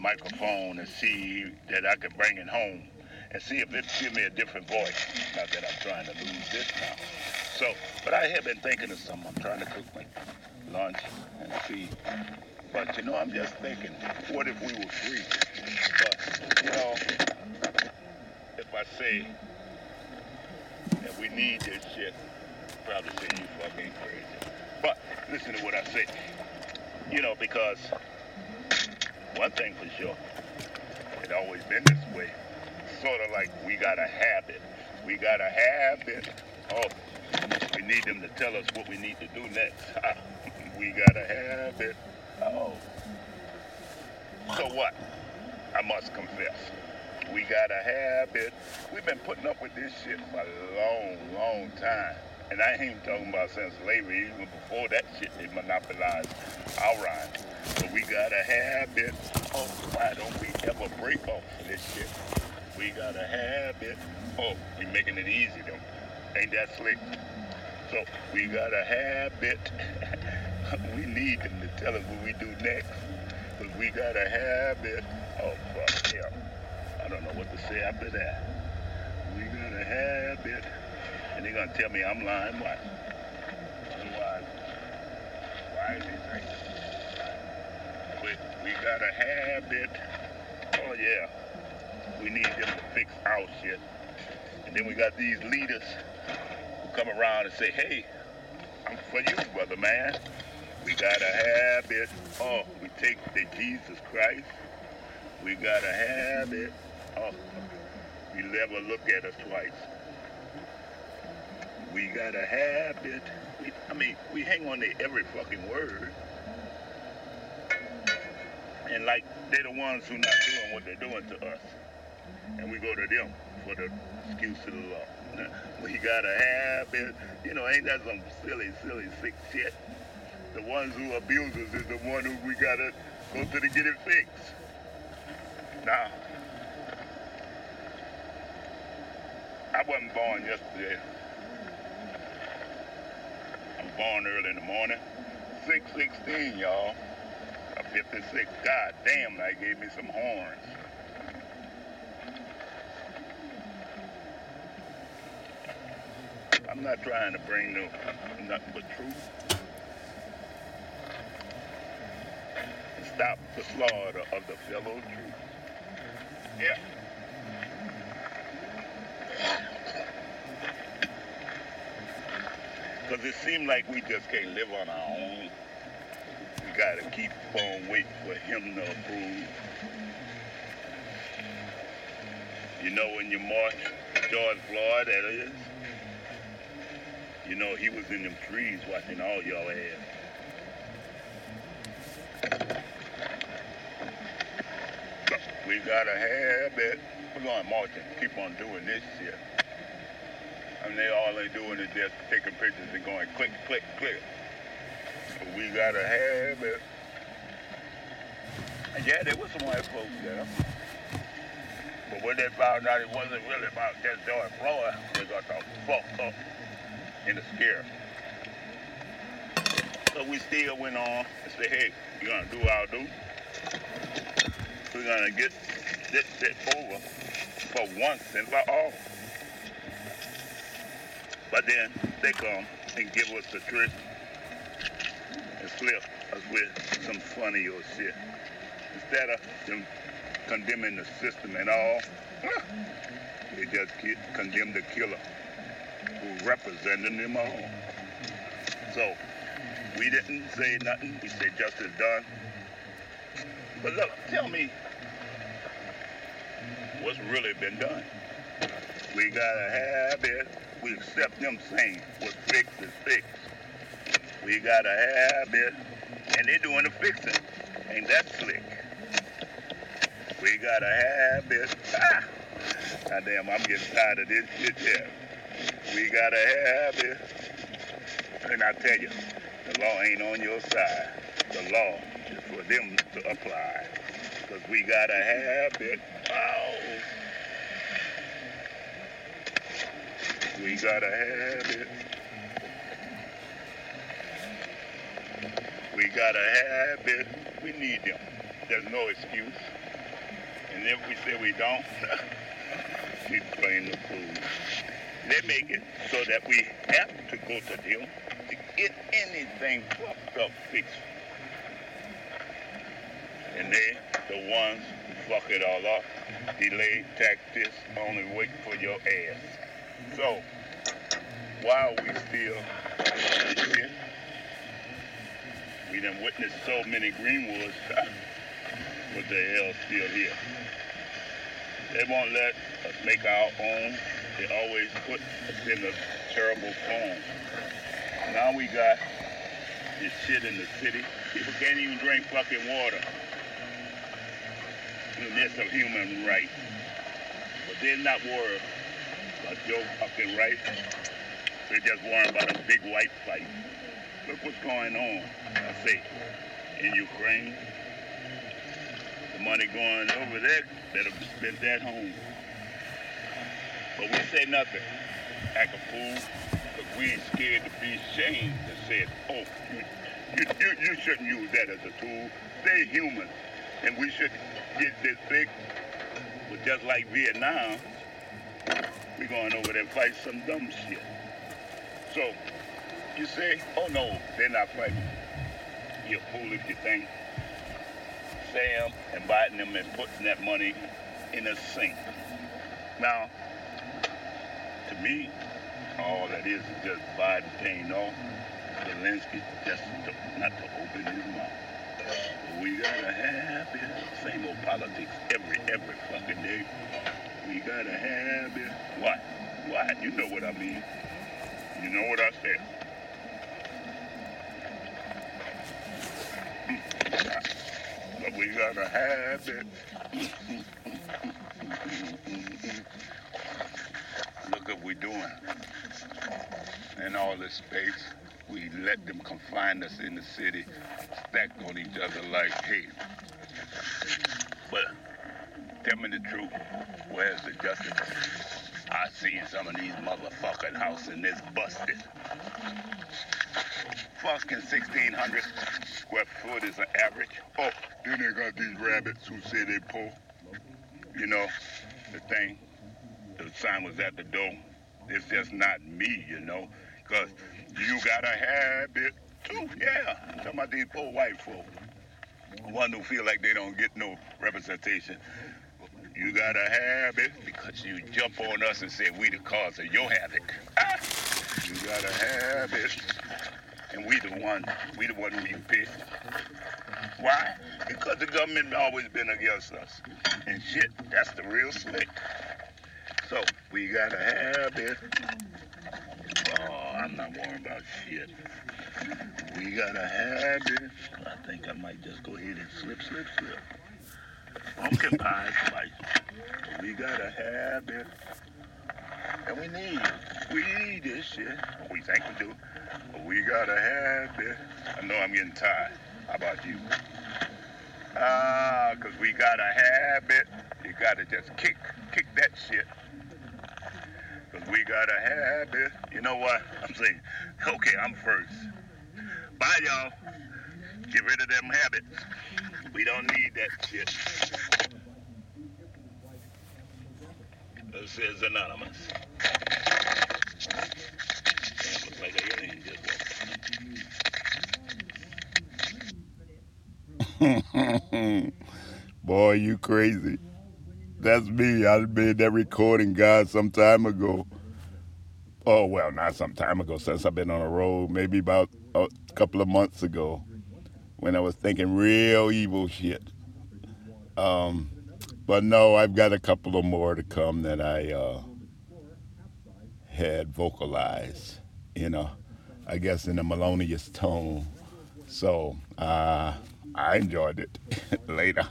microphone and see that I can bring it home and see if it give me a different voice. Not that I'm trying to lose this now. So, but I have been thinking of something. I'm trying to cook my lunch and see. But you know, I'm just thinking, what if we were free? But you know, if I say that we need this shit, probably say you fucking crazy. But listen to what I say. You know, because one thing for sure, it always been this way. Sort of like we got a habit. We got a habit. Oh, we need them to tell us what we need to do next. we got a habit. Oh. So what? I must confess. We got a habit. We've been putting up with this shit for a long, long time. And I ain't talking about since slavery, even before that shit, they monopolized our rhyme. But we got a habit. Oh, why don't we ever break off of this shit? We got a habit. Oh, we making it easy though. Ain't that slick? So we got a habit. we need them to tell us what we do next. But we got a habit. Oh, fuck yeah. I don't know what to say after that. We got a habit. And they're gonna tell me I'm lying. What? Otherwise, why is he saying? We, we got a habit. Oh yeah. We need them to fix our shit. And then we got these leaders who come around and say, hey, I'm for you, brother man. We got a habit. Oh, we take the Jesus Christ. We got a habit. Oh, you never look at us twice. We got a habit. We, I mean, we hang on to every fucking word. And like they're the ones who not doing what they're doing to us. And we go to them for the excuse of the law. We got a habit. You know, ain't that some silly, silly, sick shit? The ones who abuse us is the one who we gotta go to to get it fixed. Now, I wasn't born yesterday. Born early in the morning. 616, y'all. A 56. God damn, that gave me some horns. I'm not trying to bring no nothing but truth. Stop the slaughter of the fellow truth. Yeah. Because it seems like we just can't live on our own. We got to keep on waiting for him to approve. You know when you march George Floyd, that is, you know he was in them trees watching all y'all ass. We got to have it. We're going to march and keep on doing this shit. Mean, they all they doing is just taking pictures and going click, click, click. But we got to have it. And yeah, there was some white folks there. But when they found out it wasn't really about just George Floyd, they got the fuck up in the scare. So we still went on and said, hey, we're gonna do our do. We're gonna get this shit over for once and for all. But then they come and give us a trick and slip us with some funny old shit. Instead of them condemning the system and all, they just condemn the killer who represented them all. So we didn't say nothing. We said justice done. But look, tell me what's really been done. We gotta have it. We accept them saying what's fixed is fixed. We gotta have it. And they're doing the fixing. Ain't that slick? We gotta have it. Ah! God damn, I'm getting tired of this shit here. We gotta have it. And I tell you, the law ain't on your side. The law is for them to apply. Because we gotta have it. Oh. We gotta have it. We gotta have it. We need them. There's no excuse. And if we say we don't, we blame the fool. They make it so that we have to go to them to get anything fucked up fixed. And they, the ones who fuck it all up, delay tactics, only wait for your ass. So, while we still here, we done witnessed so many Greenwoods, what the hell still here? They won't let us make our own. They always put us in a terrible form. Now we got this shit in the city. People can't even drink fucking water. And that's a human right. But they're not worried about your fucking right. They're just worrying about a big white fight. Look what's going on, I say, in Ukraine. The money going over there better be spent at home. But we say nothing. Act a fool. Because we ain't scared to be ashamed to say, oh, you, you, you shouldn't use that as a tool. They're human. And we should get this big. But just like Vietnam, we're going over there and fight some dumb shit. So, you say, oh no, they're not fighting. You're a fool if you think. Sam inviting them and putting that money in a sink. Now, to me, all that is is just Biden paying off Zelensky just to, not to open his mouth. We gotta have it. Same old politics every every fucking day. We gotta have it. What? What? You know what I mean. You know what I said. But we gotta have it. Look what we're doing. In all this space, we let them confine us in the city, stacked on each other like, hey. But tell me the truth. Where's the justice? I seen some of these motherfucking houses that's busted. Fucking 1,600 square foot is an average. Oh, then they got these rabbits who say they poor. You know, the thing, the sign was at the door. It's just not me, you know, because you got a habit too. Yeah, I'm talking about these poor white folk. One who feel like they don't get no representation. You gotta have it because you jump on us and say we the cause of your havoc. Ah! You gotta have it. And we the one, we the one who you pick. Why? Because the government always been against us. And shit, that's the real slick. So we gotta have it. Oh, I'm not worried about shit. We gotta have it. I think I might just go ahead and slip, slip, slip. Pumpkin pie spice. We gotta have it. And we need, we need this shit. We think we do. But we gotta have it. I know I'm getting tired. How about you? Ah, cause we gotta have it. You gotta just kick, kick that shit. Cause we gotta have it. You know what? I'm saying, okay, I'm first. Bye, y'all. Get rid of them habits. We don't need that shit. This is anonymous. Boy, you crazy. That's me. I made that recording, God, some time ago. Oh, well, not some time ago, since I've been on the road, maybe about a couple of months ago, when I was thinking real evil shit. Um, but no, I've got a couple of more to come that I uh, had vocalized, you know, I guess in a melodious tone. So uh, I enjoyed it. Later.